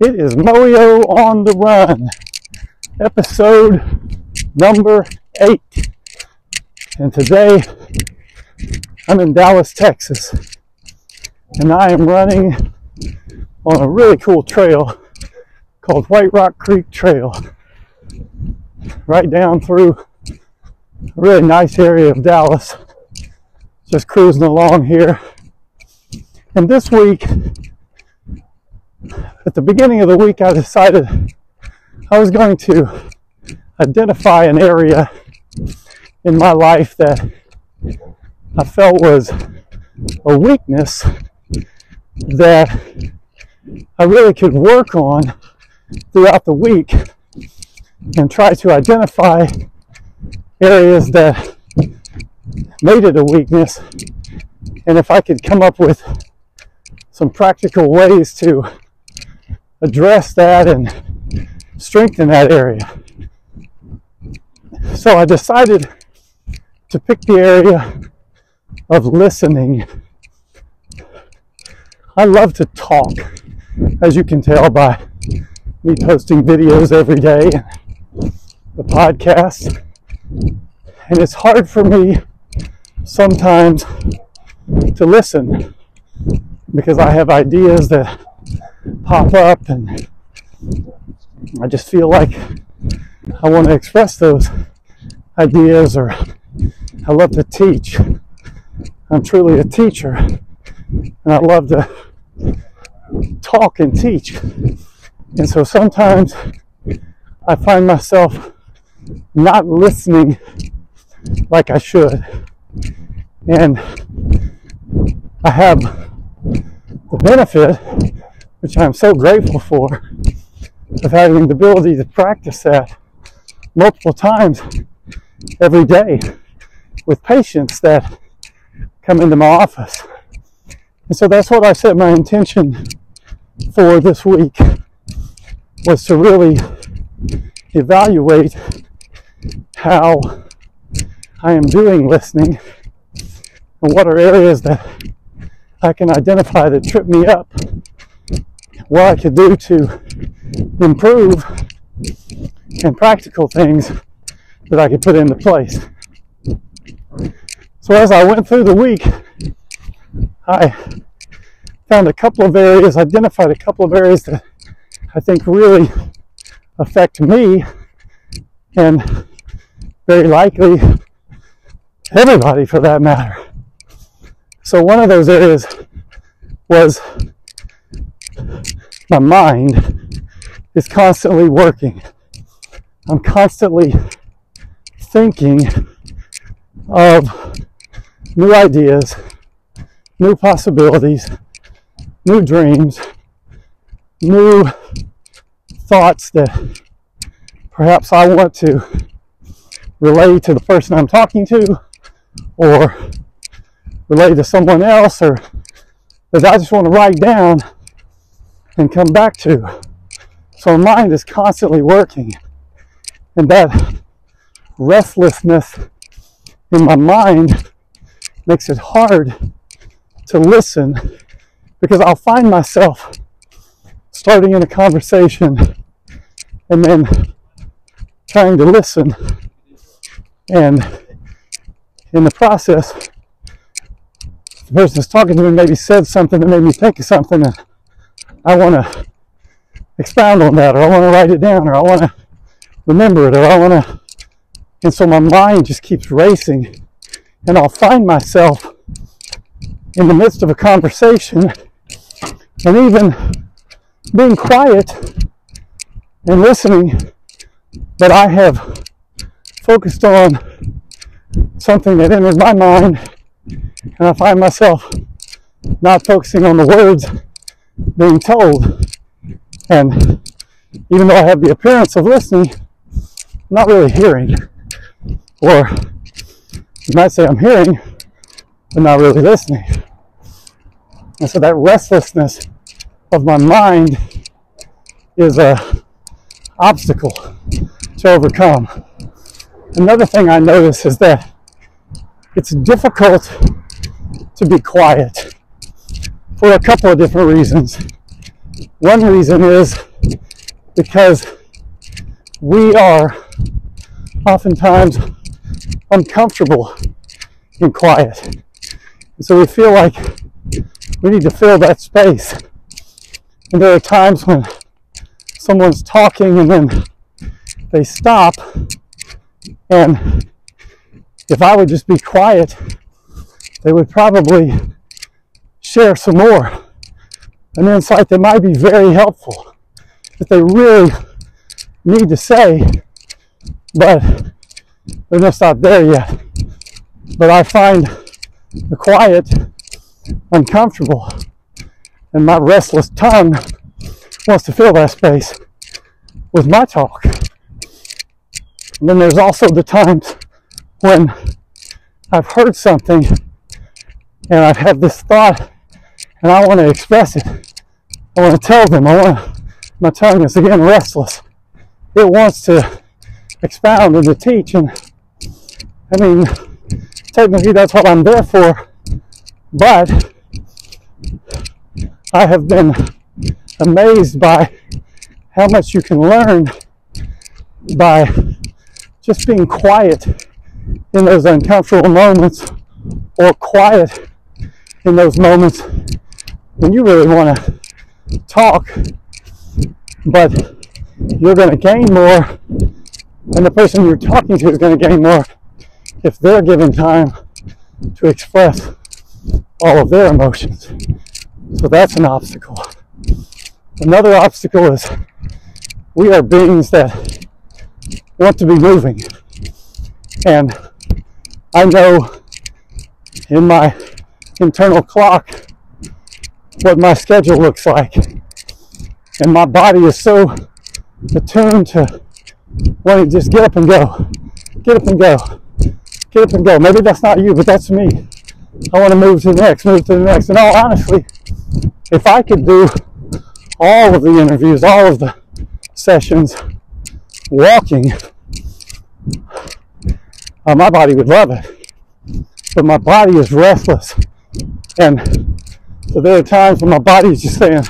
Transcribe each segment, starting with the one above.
It is Moyo on the Run, episode number eight. And today I'm in Dallas, Texas, and I am running on a really cool trail called White Rock Creek Trail, right down through a really nice area of Dallas. Just cruising along here. And this week, at the beginning of the week, I decided I was going to identify an area in my life that I felt was a weakness that I really could work on throughout the week and try to identify areas that made it a weakness. And if I could come up with some practical ways to address that and strengthen that area. So I decided to pick the area of listening. I love to talk, as you can tell by me posting videos every day, the podcast. And it's hard for me sometimes to listen because I have ideas that pop up and I just feel like I want to express those ideas or I love to teach. I'm truly a teacher and I love to talk and teach. And so sometimes I find myself not listening like I should. And I have the benefit, which I'm so grateful for, of having the ability to practice that multiple times every day with patients that come into my office. And so that's what I set my intention for this week was to really evaluate how I am doing listening and what are areas that I can identify that trip me up, what I could do to improve, and practical things that I could put into place. So as I went through the week, I found a couple of areas, identified a couple of areas that I think really affect me and very likely everybody for that matter. So one of those areas was my mind is constantly working. I'm constantly thinking of new ideas, new possibilities, new dreams, new thoughts that perhaps I want to relay to the person I'm talking to or relay to someone else or that I just want to write down and come back to. So my mind is constantly working. And that restlessness in my mind makes it hard to listen because I'll find myself starting in a conversation and then trying to listen. And in the process, the person that's talking to me maybe said something that made me think of something and I want to expound on that or I want to write it down or I want to remember it or I want to and so my mind just keeps racing and I'll find myself in the midst of a conversation and even being quiet and listening but I have focused on something that enters my mind and I find myself not focusing on the words being told. And even though I have the appearance of listening, I'm not really hearing. Or you might say I'm hearing, but not really listening. And so that restlessness of my mind is a obstacle to overcome. Another thing I notice is that it's difficult to be quiet for a couple of different reasons. One reason is because we are oftentimes uncomfortable in quiet. And so we feel like we need to fill that space. And there are times when someone's talking and then they stop. And if I would just be quiet, they would probably share some more. An insight that might be very helpful that they really need to say, but they're just not there yet. But I find the quiet uncomfortable, and my restless tongue wants to fill that space with my talk. And then there's also the times when I've heard something and I've had this thought and I want to express it. I want to tell them. I want my tongue is again restless. It wants to expound and to teach. And I mean, technically that's what I'm there for. But I have been amazed by how much you can learn by just being quiet in those uncomfortable moments or quiet in those moments when you really want to talk, but you're going to gain more, and the person you're talking to is going to gain more if they're given time to express all of their emotions. So that's an obstacle. Another obstacle is we are beings that want to be moving. And I know in my internal clock what my schedule looks like. And my body is so attuned to wanting to just get up and go, get up and go, get up and go. Maybe that's not you, but that's me. I want to move to the next, move to the next. And all honestly, if I could do all of the interviews, all of the sessions walking, uh, my body would love it. But my body is restless. And so there are times when my body is just saying,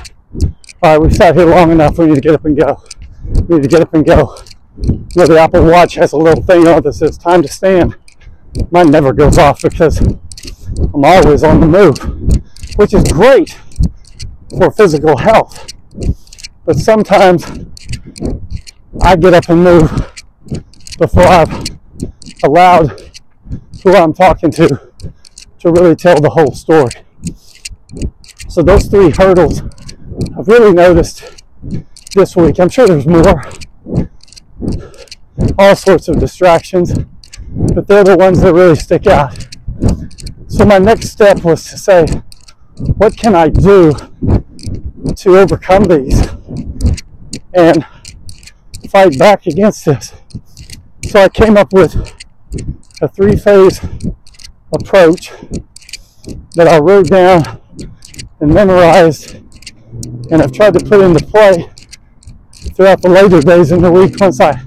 all right, we've sat here long enough. We need to get up and go. We need to get up and go. You know, the Apple Watch has a little thing on it that says time to stand. Mine never goes off because I'm always on the move, which is great for physical health. But sometimes I get up and move before I've allowed who I'm talking to to really tell the whole story. So those three hurdles I've really noticed this week. I'm sure there's more. All sorts of distractions, but they're the ones that really stick out. So my next step was to say, what can I do to overcome these and fight back against this? So I came up with a three phase approach that I wrote down and memorized and I've tried to put into play throughout the later days in the week once I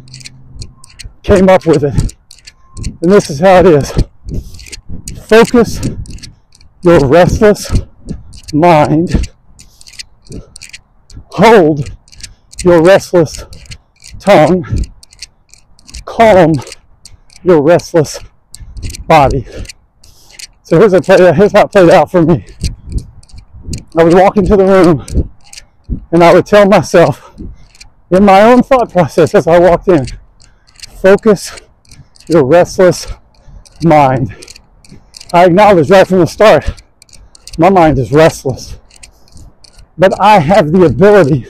came up with it. And this is how it is focus your restless mind, hold your restless tongue, calm your restless body. So here's, here's how it played out for me. I would walk into the room and I would tell myself in my own thought process as I walked in focus your restless mind. I acknowledge right from the start my mind is restless, but I have the ability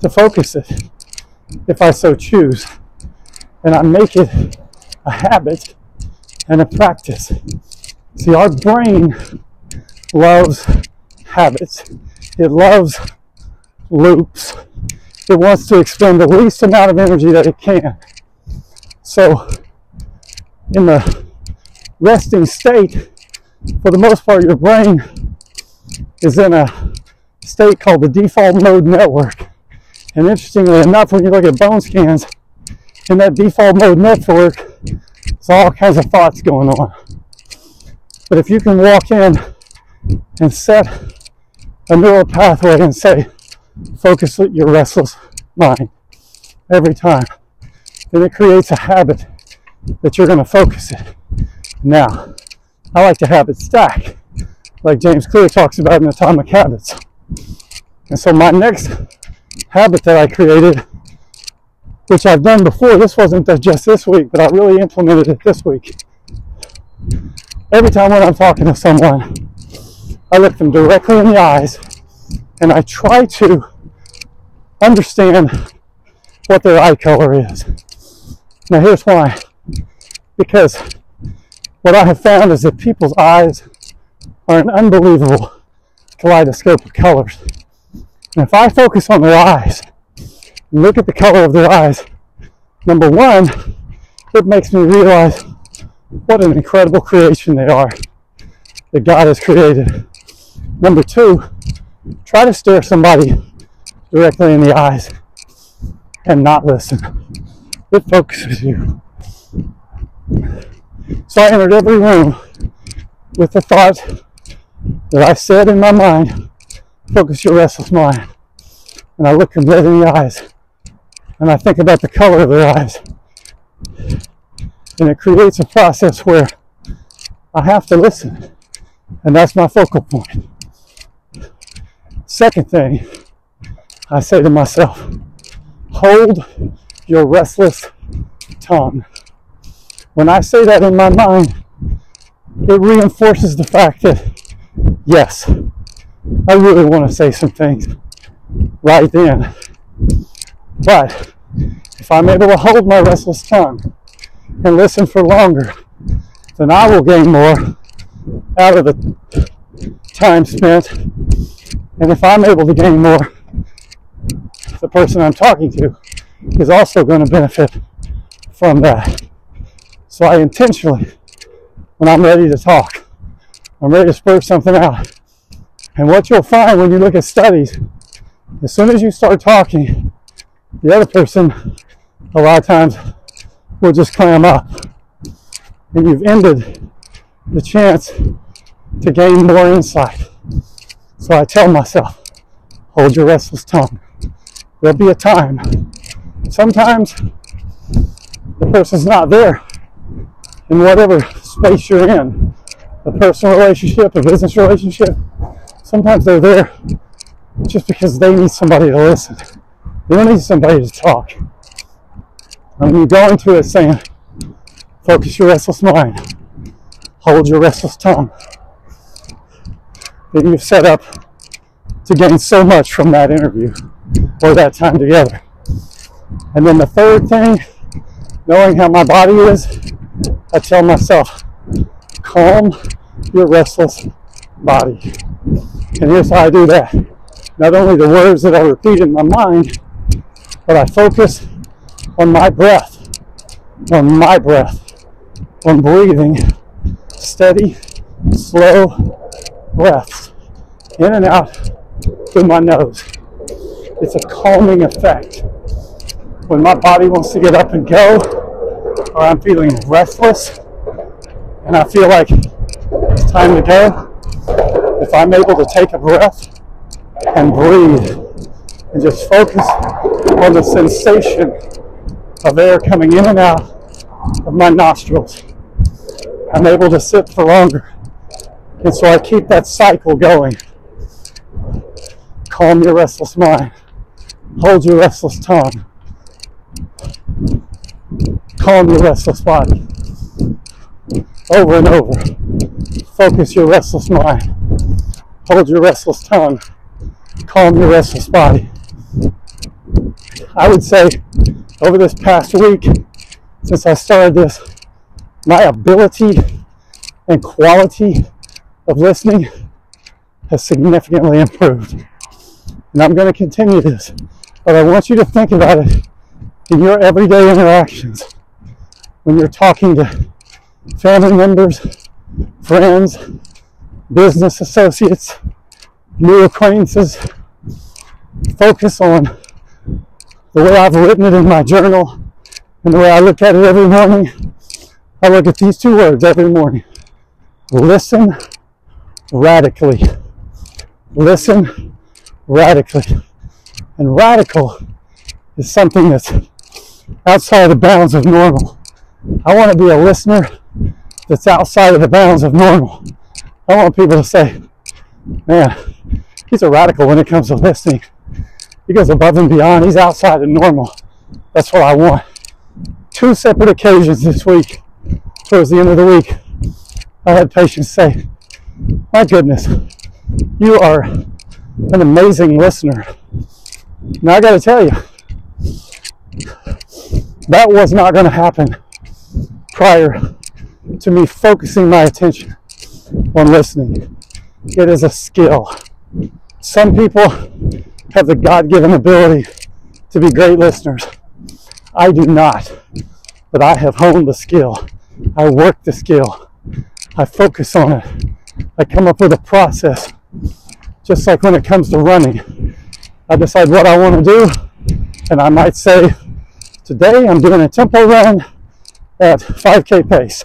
to focus it if I so choose, and I make it a habit and a practice. See, our brain loves habits. It loves loops. It wants to expend the least amount of energy that it can. So, in the resting state, for the most part, your brain is in a state called the default mode network. And interestingly enough, when you look at bone scans, in that default mode network, there's all kinds of thoughts going on. But if you can walk in and set a neural pathway and say, focus your restless mind every time. And it creates a habit that you're going to focus it. Now, I like to have it stack, like James Clear talks about in Atomic Habits. And so my next habit that I created, which I've done before, this wasn't just this week, but I really implemented it this week. Every time when I'm talking to someone, I look them directly in the eyes and I try to understand what their eye color is. Now, here's why. Because what I have found is that people's eyes are an unbelievable kaleidoscope of colors. And if I focus on their eyes look at the color of their eyes, number one, it makes me realize what an incredible creation they are that God has created. Number two, try to stare somebody directly in the eyes and not listen. It focuses you. So I entered every room with the thought that I said in my mind, focus your restless mind. And I look them dead in the eyes and I think about the color of their eyes. And it creates a process where I have to listen. And that's my focal point. Second thing, I say to myself, hold your restless tongue. When I say that in my mind, it reinforces the fact that, yes, I really want to say some things right then. But if I'm able to hold my restless tongue and listen for longer, then I will gain more out of the time spent. And if I'm able to gain more, the person I'm talking to is also going to benefit from that. So I intentionally, when I'm ready to talk, I'm ready to spur something out. And what you'll find when you look at studies, as soon as you start talking, the other person, a lot of times, will just clam up. And you've ended the chance to gain more insight. So I tell myself, hold your restless tongue. There'll be a time. Sometimes the person's not there in whatever space you're in a personal relationship, a business relationship. Sometimes they're there just because they need somebody to listen. They don't need somebody to talk. And when you go into it saying, focus your restless mind, hold your restless tongue, then you've set up to gain so much from that interview or that time together. And then the third thing, knowing how my body is, I tell myself, calm your restless body. And here's how I do that. Not only the words that I repeat in my mind, but I focus on my breath, on my breath, on breathing, steady, slow breaths in and out through my nose. It's a calming effect. When my body wants to get up and go, or I'm feeling restless, and I feel like it's time to go, if I'm able to take a breath and breathe and just focus on the sensation of air coming in and out of my nostrils, I'm able to sit for longer. And so I keep that cycle going. Calm your restless mind. Hold your restless tongue. Calm your restless body. Over and over. Focus your restless mind. Hold your restless tongue. Calm your restless body. I would say over this past week, since I started this, my ability and quality of listening has significantly improved. And I'm going to continue this. But I want you to think about it in your everyday interactions. When you're talking to family members, friends, business associates, new acquaintances, focus on the way I've written it in my journal and the way I look at it every morning. I look at these two words every morning listen radically. Listen radically. And radical is something that's outside the bounds of normal. I want to be a listener that's outside of the bounds of normal. I want people to say, man, he's a radical when it comes to listening. He goes above and beyond. He's outside of normal. That's what I want. Two separate occasions this week, towards the end of the week, I had patients say, my goodness, you are an amazing listener. Now I got to tell you, that was not going to happen prior to me focusing my attention on listening. It is a skill. Some people have the God given ability to be great listeners. I do not, but I have honed the skill. I work the skill. I focus on it. I come up with a process. Just like when it comes to running, I decide what I want to do, and I might say, today I'm doing a tempo run at 5k pace.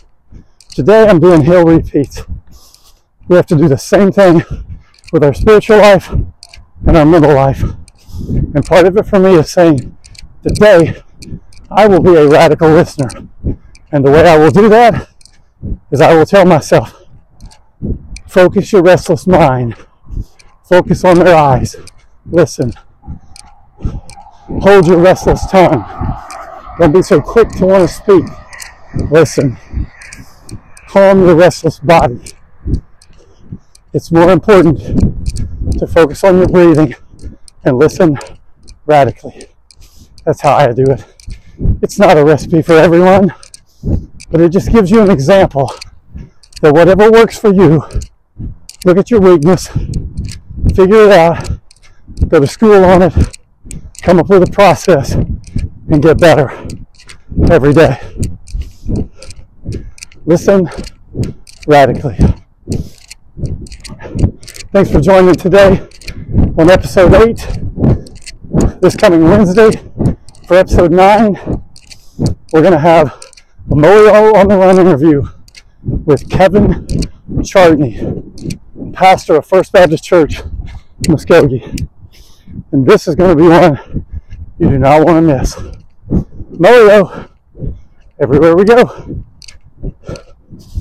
Today I'm doing hill repeats. We have to do the same thing with our spiritual life and our mental life. And part of it for me is saying, today I will be a radical listener. And the way I will do that is I will tell myself, focus your restless mind, focus on their eyes, listen, hold your restless tongue. Don't be so quick to want to speak. Listen, calm your restless body. It's more important to focus on your breathing and listen radically. That's how I do it. It's not a recipe for everyone, but it just gives you an example that whatever works for you, look at your weakness, figure it out, go to school on it, come up with a process, and get better every day. Listen radically. Thanks for joining today on episode 8. This coming Wednesday for episode 9, we're going to have a Moyo on the Run interview with Kevin Chartney, pastor of First Baptist Church, Muskogee. And this is going to be one you do not want to miss. Moyo, everywhere we go.